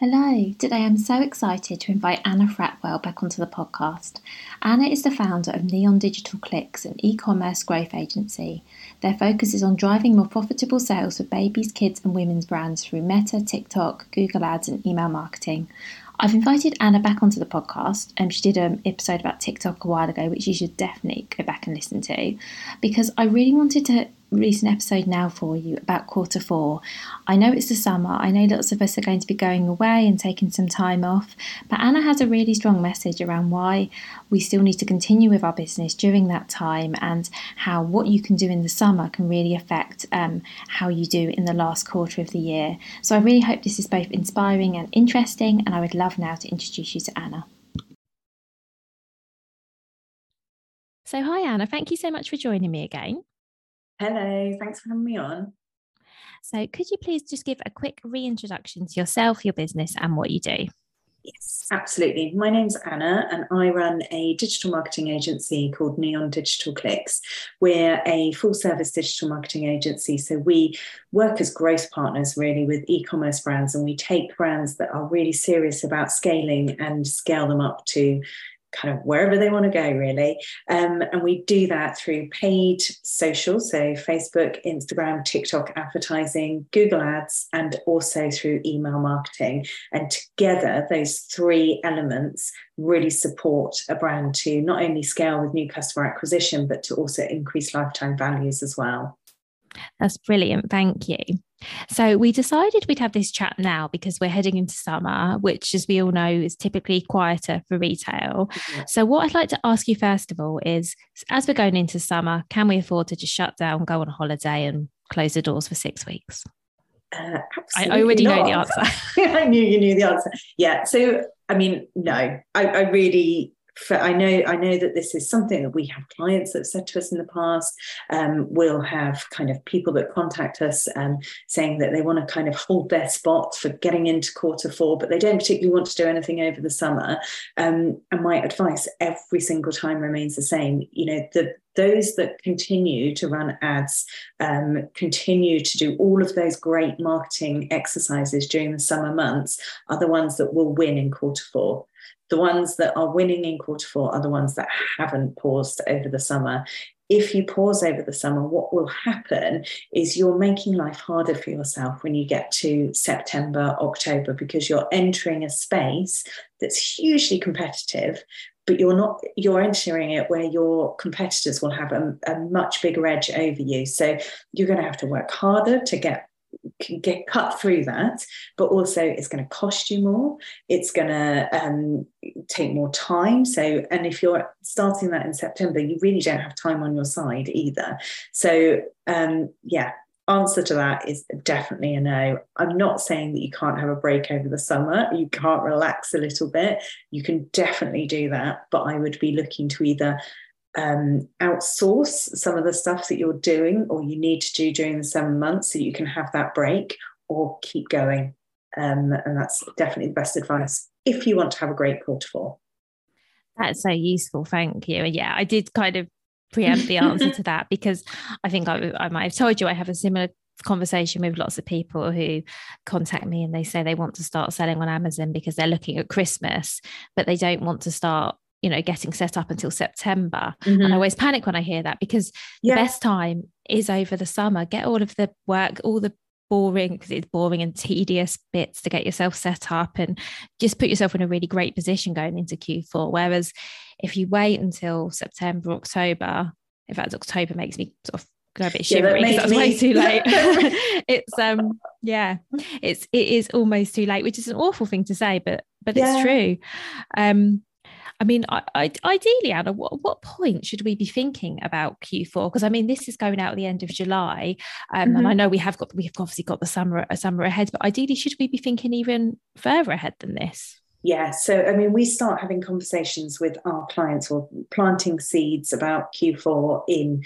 Hello, today I'm so excited to invite Anna Frapwell back onto the podcast. Anna is the founder of Neon Digital Clicks, an e commerce growth agency. Their focus is on driving more profitable sales for babies, kids, and women's brands through Meta, TikTok, Google Ads, and email marketing. I've invited Anna back onto the podcast. Um, she did an episode about TikTok a while ago, which you should definitely go back and listen to, because I really wanted to an episode now for you about quarter four. I know it's the summer, I know lots of us are going to be going away and taking some time off, but Anna has a really strong message around why we still need to continue with our business during that time and how what you can do in the summer can really affect um, how you do in the last quarter of the year. So I really hope this is both inspiring and interesting, and I would love now to introduce you to Anna. So, hi Anna, thank you so much for joining me again. Hello, thanks for having me on. So, could you please just give a quick reintroduction to yourself, your business, and what you do? Yes, absolutely. My name's Anna, and I run a digital marketing agency called Neon Digital Clicks. We're a full service digital marketing agency. So we work as growth partners really with e commerce brands, and we take brands that are really serious about scaling and scale them up to kind of wherever they want to go, really. Um, and we do that through paid social, so Facebook, Instagram, TikTok advertising, Google Ads, and also through email marketing. And together, those three elements really support a brand to not only scale with new customer acquisition, but to also increase lifetime values as well. That's brilliant. Thank you. So we decided we'd have this chat now because we're heading into summer, which, as we all know, is typically quieter for retail. So, what I'd like to ask you first of all is as we're going into summer, can we afford to just shut down, go on holiday, and close the doors for six weeks? Uh, I already not. know the answer. I knew you knew the answer. Yeah. So, I mean, no, I, I really for, I know I know that this is something that we have clients that said to us in the past. Um, we'll have kind of people that contact us um, saying that they want to kind of hold their spot for getting into quarter four, but they don't particularly want to do anything over the summer. Um, and my advice every single time remains the same. You know, the those that continue to run ads, um, continue to do all of those great marketing exercises during the summer months, are the ones that will win in quarter four. The ones that are winning in quarter four are the ones that haven't paused over the summer. If you pause over the summer, what will happen is you're making life harder for yourself when you get to September, October, because you're entering a space that's hugely competitive, but you're not you're entering it where your competitors will have a, a, much bigger edge over you so you're going to have to work harder to get get cut through that, but also it's going to cost you more. It's going to um, take more time. So, and if you're starting that in September, you really don't have time on your side either. So, um, yeah, answer to that is definitely a no. I'm not saying that you can't have a break over the summer. You can't relax a little bit. You can definitely do that, but I would be looking to either um, outsource some of the stuff that you're doing or you need to do during the seven months so you can have that break or keep going. Um, and that's definitely the best advice if you want to have a great quarter four. That's so useful. Thank you. Yeah, I did kind of preempt the answer to that because I think I, I might have told you I have a similar conversation with lots of people who contact me and they say they want to start selling on Amazon because they're looking at Christmas, but they don't want to start you know getting set up until september mm-hmm. and i mm-hmm. always panic when i hear that because yeah. the best time is over the summer get all of the work all the boring because it's boring and tedious bits to get yourself set up and just put yourself in a really great position going into q4 whereas if you wait until september october in fact october makes me sort of go a bit shivery because yeah, that's me... way too late it's um yeah it's it is almost too late which is an awful thing to say but but yeah. it's true um I mean, I, I, ideally, Anna, what, what point should we be thinking about Q4? Because I mean, this is going out at the end of July, um, mm-hmm. and I know we have got we've obviously got the summer a summer ahead, but ideally, should we be thinking even further ahead than this? Yeah, so I mean, we start having conversations with our clients or planting seeds about Q4 in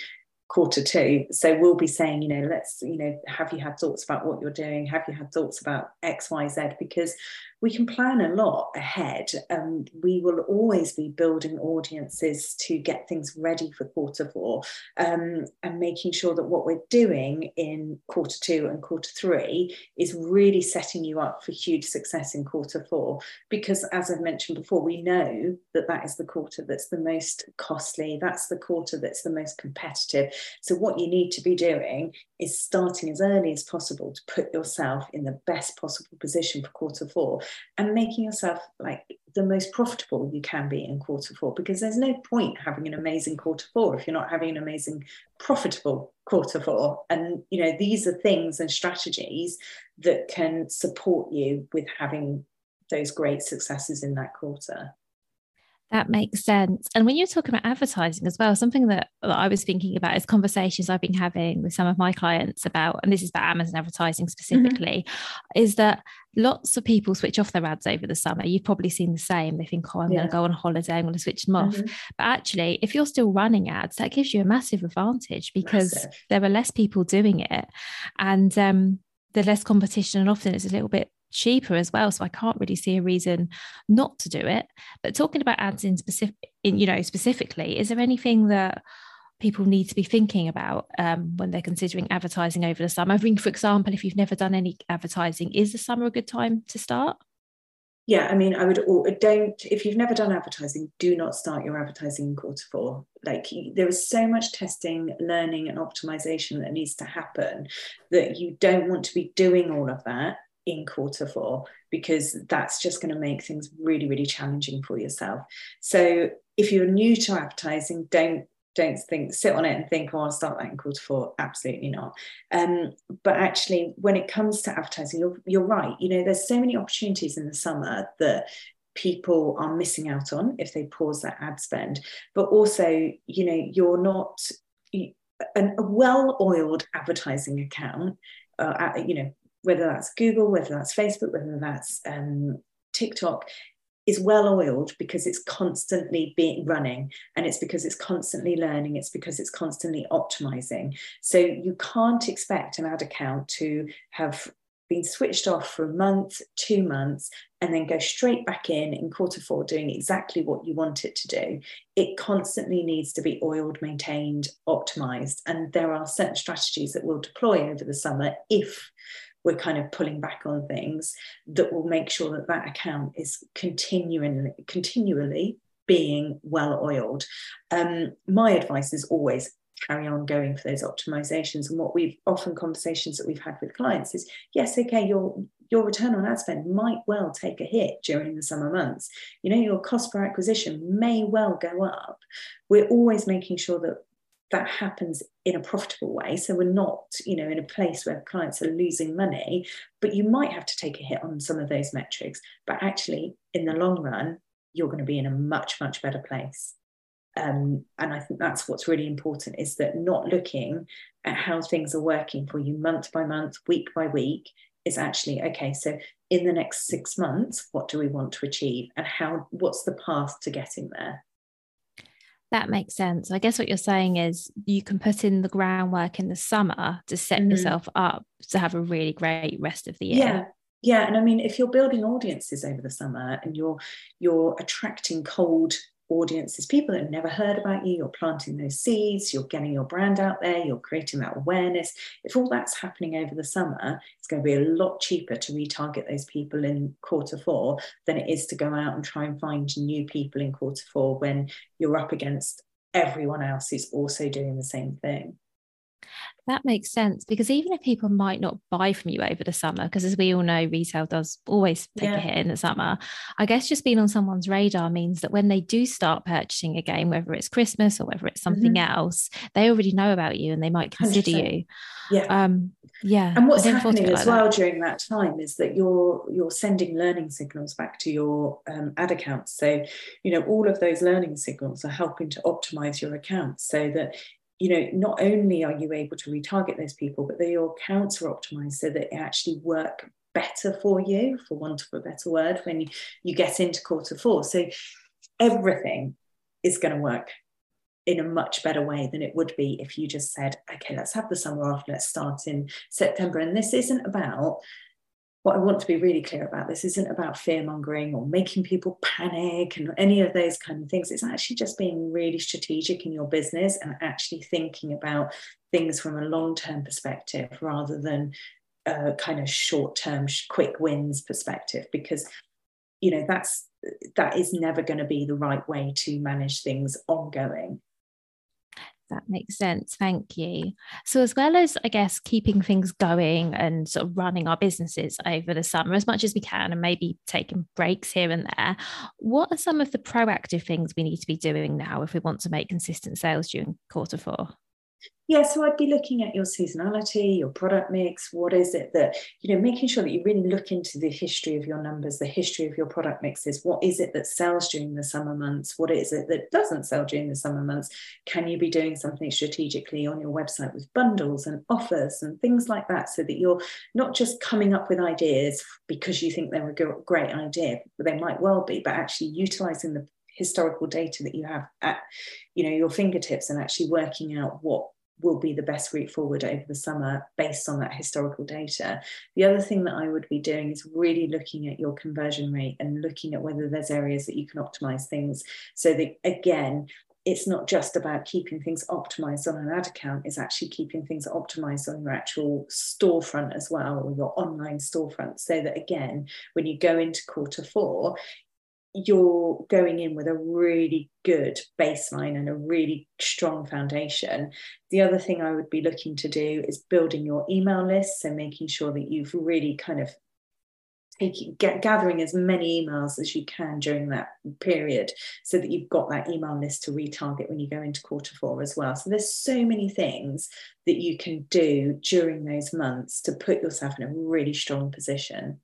quarter two. So we'll be saying, you know, let's, you know, have you had thoughts about what you're doing? Have you had thoughts about X, Y, Z? Because we can plan a lot ahead and we will always be building audiences to get things ready for quarter four um, and making sure that what we're doing in quarter two and quarter three is really setting you up for huge success in quarter four. Because as i've mentioned before we know that that is the quarter that's the most costly that's the quarter that's the most competitive. So what you need to be doing is starting as early as possible to put yourself in the best possible position for quarter four and making yourself like the most profitable you can be in quarter four because there's no point having an amazing quarter four if you're not having an amazing profitable quarter four. And you know these are things and strategies that can support you with having those great successes in that quarter that makes sense. And when you're talking about advertising as well, something that, that, I was thinking about is conversations I've been having with some of my clients about, and this is about Amazon advertising specifically, mm-hmm. is that lots of people switch off their ads over the summer. You've probably seen the same. They think, oh, I'm yeah. going to go on holiday, I'm going to switch them off. Mm-hmm. But actually, if you're still running ads, that gives you a massive advantage because massive. there are less people doing it. And um, the less competition, and often it's a little bit cheaper as well. So I can't really see a reason not to do it. But talking about ads in specific, in you know specifically, is there anything that people need to be thinking about um, when they're considering advertising over the summer? I mean, for example, if you've never done any advertising, is the summer a good time to start? Yeah, I mean, I would don't if you've never done advertising, do not start your advertising in quarter four. Like there is so much testing, learning, and optimization that needs to happen that you don't want to be doing all of that in quarter four because that's just going to make things really really challenging for yourself. So if you're new to advertising don't don't think sit on it and think oh i'll start that in quarter four. Absolutely not. Um, but actually when it comes to advertising you're, you're right. You know there's so many opportunities in the summer that people are missing out on if they pause that ad spend. But also you know you're not an, a well-oiled advertising account uh, you know whether that's Google, whether that's Facebook, whether that's um, TikTok, is well oiled because it's constantly being running and it's because it's constantly learning it's because it's constantly optimizing. So you can't expect an ad account to have been switched off for a month two months and then go straight back in in quarter four doing exactly what you want it to do. It constantly needs to be oiled maintained optimized and there are certain strategies that we'll deploy over the summer if we're kind of pulling back on things that will make sure that that account is continuing continually being well oiled. Um, my advice is always carry on going for those optimizations. And what we've often conversations that we've had with clients is yes, okay, your your return on ad spend might well take a hit during the summer months. You know, your cost per acquisition may well go up. We're always making sure that that happens in a profitable way. So we're not, you know, in a place where clients are losing money, but you might have to take a hit on some of those metrics. But actually, in the long run, you're going to be in a much, much better place. Um, and I think that's what's really important is that not looking at how things are working for you month by month, week by week, is actually okay. So in the next six months, what do we want to achieve, and how? What's the path to getting there? That makes sense. I guess what you're saying is you can put in the groundwork in the summer to set mm-hmm. yourself up to have a really great rest of the year. Yeah. Yeah, and I mean, if you're building audiences over the summer and you're you're attracting cold audiences, people that have never heard about you, you're planting those seeds, you're getting your brand out there, you're creating that awareness. If all that's happening over the summer, it's going to be a lot cheaper to retarget those people in quarter four than it is to go out and try and find new people in quarter four when you're up against everyone else who's also doing the same thing. That makes sense because even if people might not buy from you over the summer, because as we all know, retail does always take yeah. a hit in the summer. I guess just being on someone's radar means that when they do start purchasing again, whether it's Christmas or whether it's something mm-hmm. else, they already know about you and they might consider 100%. you. Yeah. Um, yeah. And what's happening as well that. during that time is that you're you're sending learning signals back to your um, ad accounts. So, you know, all of those learning signals are helping to optimize your accounts so that you know, not only are you able to retarget those people, but accounts are optimized so that they actually work better for you, for want of a better word, when you, you get into quarter four. So everything is going to work in a much better way than it would be if you just said, okay, let's have the summer off, let's start in September. And this isn't about what I want to be really clear about this isn't about fear mongering or making people panic and any of those kind of things. It's actually just being really strategic in your business and actually thinking about things from a long term perspective rather than a kind of short term, quick wins perspective, because you know that's that is never going to be the right way to manage things ongoing that makes sense. Thank you. So, as well as, I guess, keeping things going and sort of running our businesses over the summer as much as we can and maybe taking breaks here and there, what are some of the proactive things we need to be doing now if we want to make consistent sales during quarter four? Yeah, so I'd be looking at your seasonality, your product mix. What is it that, you know, making sure that you really look into the history of your numbers, the history of your product mixes. What is it that sells during the summer months? What is it that doesn't sell during the summer months? Can you be doing something strategically on your website with bundles and offers and things like that so that you're not just coming up with ideas because you think they're a great idea, they might well be, but actually utilizing the historical data that you have at you know your fingertips and actually working out what will be the best route forward over the summer based on that historical data. The other thing that I would be doing is really looking at your conversion rate and looking at whether there's areas that you can optimize things so that again it's not just about keeping things optimized on an ad account, it's actually keeping things optimized on your actual storefront as well, or your online storefront. So that again, when you go into quarter four, you're going in with a really good baseline and a really strong foundation. The other thing I would be looking to do is building your email list. So making sure that you've really kind of taking get, gathering as many emails as you can during that period so that you've got that email list to retarget when you go into quarter four as well. So there's so many things that you can do during those months to put yourself in a really strong position.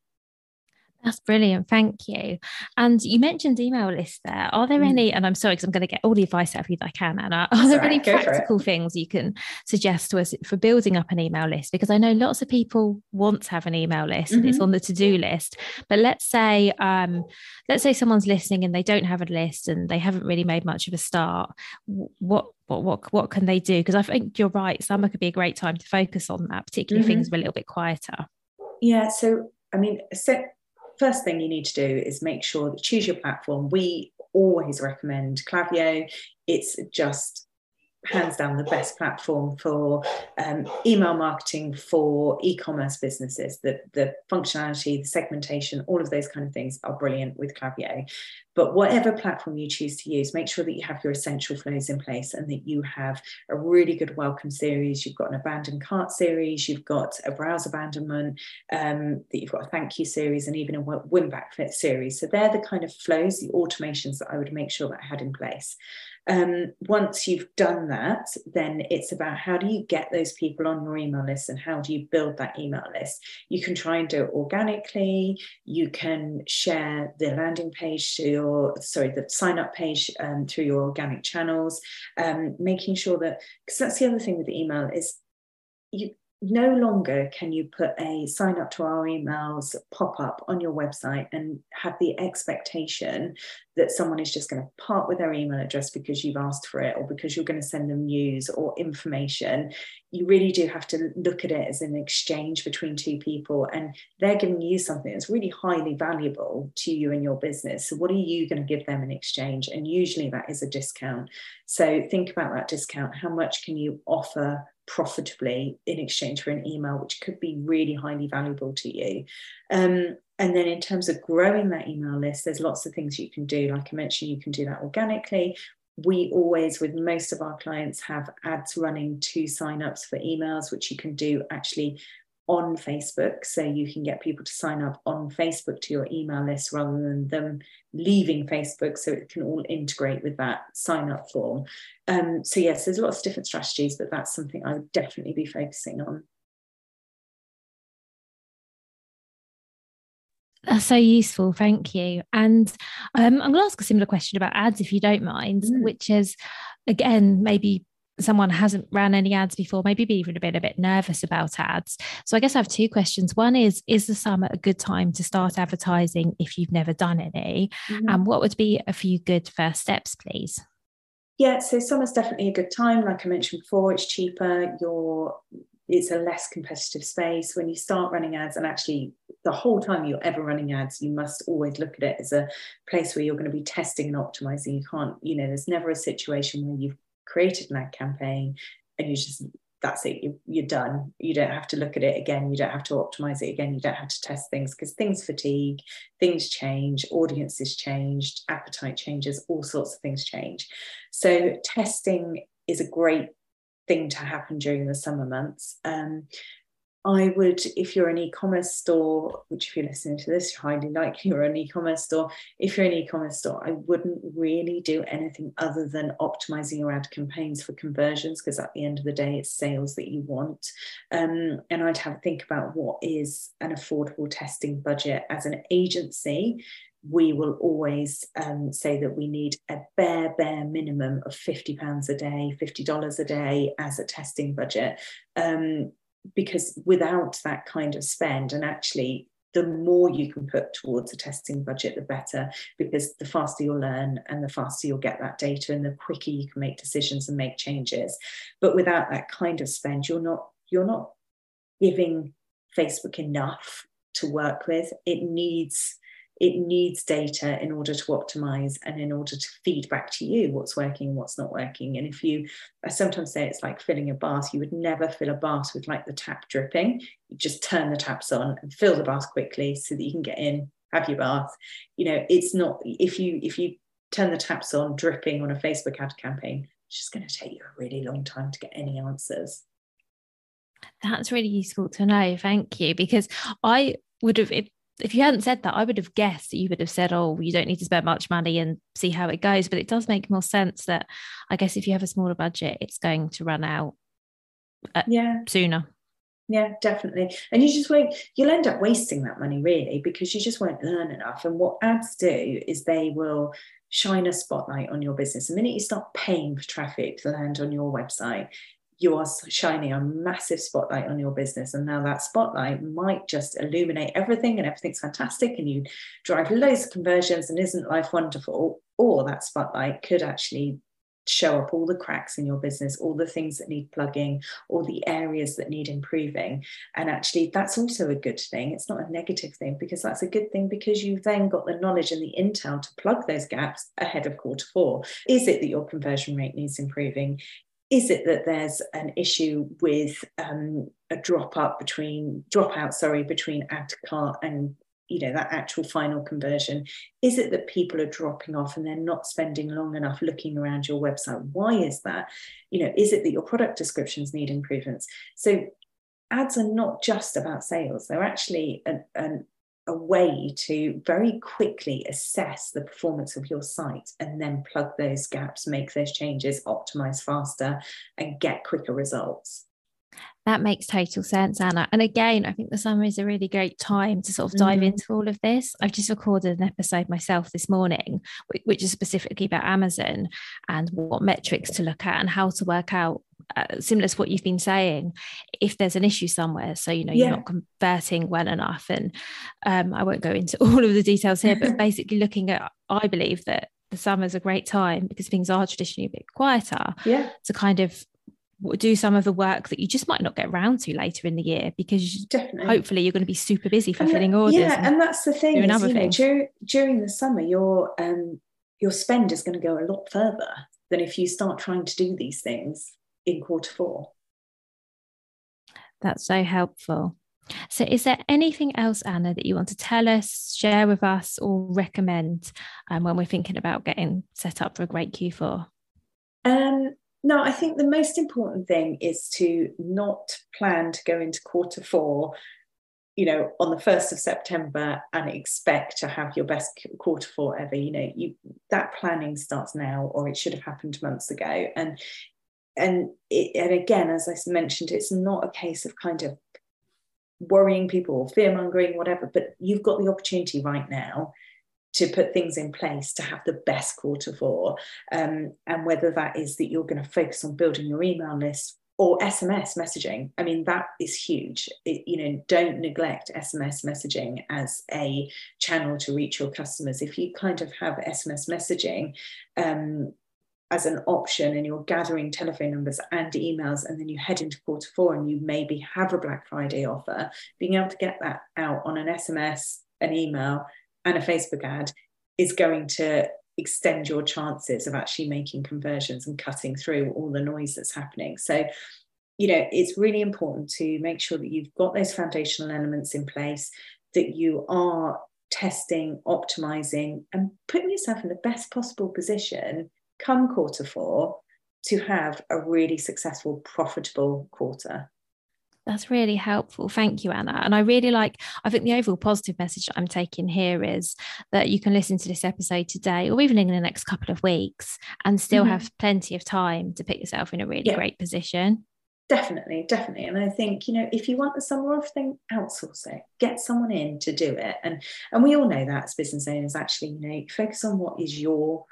That's brilliant. Thank you. And you mentioned email lists there. Are there mm. any, and I'm sorry because I'm going to get all the advice out of you that I can, Anna. Are there any practical things you can suggest to us for building up an email list? Because I know lots of people want to have an email list mm-hmm. and it's on the to-do list. But let's say, um, let's say someone's listening and they don't have a list and they haven't really made much of a start. What what what what can they do? Because I think you're right. Summer could be a great time to focus on that, particularly mm-hmm. things are a little bit quieter. Yeah. So I mean, set first thing you need to do is make sure that choose your platform. We always recommend Klaviyo. It's just hands down the best platform for um, email marketing for e-commerce businesses. The, the functionality, the segmentation, all of those kind of things are brilliant with Klaviyo. But whatever platform you choose to use, make sure that you have your essential flows in place and that you have a really good welcome series. You've got an abandoned cart series, you've got a browse abandonment, um, that you've got a thank you series, and even a win back fit series. So they're the kind of flows, the automations that I would make sure that I had in place. Um, once you've done that, then it's about how do you get those people on your email list and how do you build that email list? You can try and do it organically. You can share the landing page to your, sorry, the sign up page um, through your organic channels, um, making sure that, because that's the other thing with the email is you no longer can you put a sign up to our emails pop up on your website and have the expectation that someone is just going to part with their email address because you've asked for it or because you're going to send them news or information. You really do have to look at it as an exchange between two people, and they're giving you something that's really highly valuable to you and your business. So, what are you going to give them in exchange? And usually that is a discount. So, think about that discount. How much can you offer profitably in exchange for an email, which could be really highly valuable to you. Um, and then in terms of growing that email list, there's lots of things you can do. Like I mentioned, you can do that organically. We always, with most of our clients, have ads running to signups for emails, which you can do actually on Facebook. So you can get people to sign up on Facebook to your email list rather than them leaving Facebook. So it can all integrate with that sign up form. Um, so, yes, there's lots of different strategies, but that's something I would definitely be focusing on. That's so useful. Thank you. And um, I'm going to ask a similar question about ads, if you don't mind, mm. which is, again, maybe someone hasn't ran any ads before, maybe even been a bit nervous about ads. So I guess I have two questions. One is, is the summer a good time to start advertising if you've never done any? Mm-hmm. And what would be a few good first steps, please? Yeah, so summer's definitely a good time. Like I mentioned before, it's cheaper. You're it's a less competitive space. When you start running ads, and actually the whole time you're ever running ads, you must always look at it as a place where you're going to be testing and optimizing. You can't, you know, there's never a situation where you've created an ad campaign and you just that's it you're done. You don't have to look at it again. You don't have to optimize it again. You don't have to test things because things fatigue things change audiences changed appetite changes all sorts of things change. So testing is a great thing to happen during the summer months. Um, I would, if you're an e-commerce store, which if you're listening to this, you're highly likely you're an e-commerce store. If you're an e-commerce store, I wouldn't really do anything other than optimizing your ad campaigns for conversions, because at the end of the day, it's sales that you want. Um, and I'd have to think about what is an affordable testing budget as an agency we will always um, say that we need a bare, bare minimum of £50 a day, $50 a day as a testing budget. Um, because without that kind of spend and actually the more you can put towards a testing budget, the better, because the faster you'll learn and the faster you'll get that data and the quicker you can make decisions and make changes. But without that kind of spend, you're not you're not giving Facebook enough to work with. It needs it needs data in order to optimize and in order to feed back to you what's working and what's not working. And if you, I sometimes say it's like filling a bath, you would never fill a bath with like the tap dripping. You just turn the taps on and fill the bath quickly so that you can get in, have your bath. You know, it's not, if you, if you turn the taps on dripping on a Facebook ad campaign, it's just going to take you a really long time to get any answers. That's really useful to know. Thank you. Because I would have, if you hadn't said that, I would have guessed that you would have said, "Oh, you don't need to spend much money and see how it goes." But it does make more sense that I guess if you have a smaller budget, it's going to run out. Uh, yeah. Sooner. Yeah, definitely. And you just won't. You'll end up wasting that money really because you just won't learn enough. And what ads do is they will shine a spotlight on your business. The minute you start paying for traffic to land on your website, you are shining a massive spotlight on your business. And now that spotlight might just illuminate everything and everything's fantastic and you drive loads of conversions and isn't life wonderful? Or that spotlight could actually show up all the cracks in your business, all the things that need plugging, all the areas that need improving. And actually, that's also a good thing. It's not a negative thing because that's a good thing because you've then got the knowledge and the intel to plug those gaps ahead of quarter four. Is it that your conversion rate needs improving? Is it that there's an issue with um, a drop up between dropout sorry between add to cart and you know that actual final conversion? Is it that people are dropping off and they're not spending long enough looking around your website? Why is that? You know is it that your product descriptions need improvements? So ads are not just about sales. They're actually an, an a way to very quickly assess the performance of your site and then plug those gaps, make those changes, optimize faster, and get quicker results. That makes total sense, Anna. And again, I think the summer is a really great time to sort of dive mm-hmm. into all of this. I've just recorded an episode myself this morning, which is specifically about Amazon and what metrics to look at and how to work out uh, similar to what you've been saying, if there's an issue somewhere, so you know you're not converting well enough, and um, I won't go into all of the details here, but basically looking at, I believe that the summer is a great time because things are traditionally a bit quieter. Yeah. To kind of do some of the work that you just might not get around to later in the year because Definitely. hopefully you're going to be super busy fulfilling orders. Yeah, and, and, that's the thing. Is, you know, during, during the summer, your um your spend is going to go a lot further than if you start trying to do these things in quarter four. That's so helpful. So, is there anything else, Anna, that you want to tell us, share with us, or recommend um, when we're thinking about getting set up for a great Q4? Um, no, I think the most important thing is to not plan to go into quarter four, you know, on the 1st of September and expect to have your best quarter four ever. You know, you that planning starts now, or it should have happened months ago. And and it, and again, as I mentioned, it's not a case of kind of worrying people or fear mongering, whatever, but you've got the opportunity right now to put things in place to have the best quarter four. Um, and whether that is that you're going to focus on building your email list or SMS messaging. I mean, that is huge. It, you know, don't neglect SMS messaging as a channel to reach your customers. If you kind of have SMS messaging, um, as an option and you're gathering telephone numbers and emails and then you head into quarter four and you maybe have a black friday offer being able to get that out on an sms an email and a Facebook ad is going to extend your chances of actually making conversions and cutting through all the noise that's happening. So, you know, it's really important to make sure that you've got those foundational elements in place, that you are testing, optimizing, and putting yourself in the best possible position come quarter four to have a really successful, profitable quarter. That's really helpful. Thank you, Anna. And I really like, I think the overall positive message that I'm taking here is that you can listen to this episode today or even in the next couple of weeks and still mm-hmm. have plenty of time to put yourself in a really yeah. great position. Definitely, definitely. And I think, you know, if you want the summer off, thing, outsource it. Get someone in to do it. And and we all know that as business owners, actually, you know, focus on what is your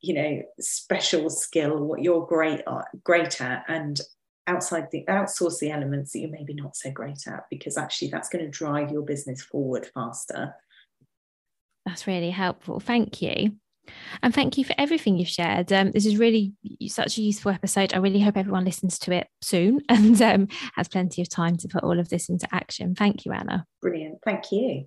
you know special skill what you're great at great at and outside the outsource the elements that you're maybe not so great at because actually that's going to drive your business forward faster that's really helpful thank you and thank you for everything you've shared. Um, this is really such a useful episode. I really hope everyone listens to it soon and um, has plenty of time to put all of this into action. Thank you, Anna. Brilliant. Thank you.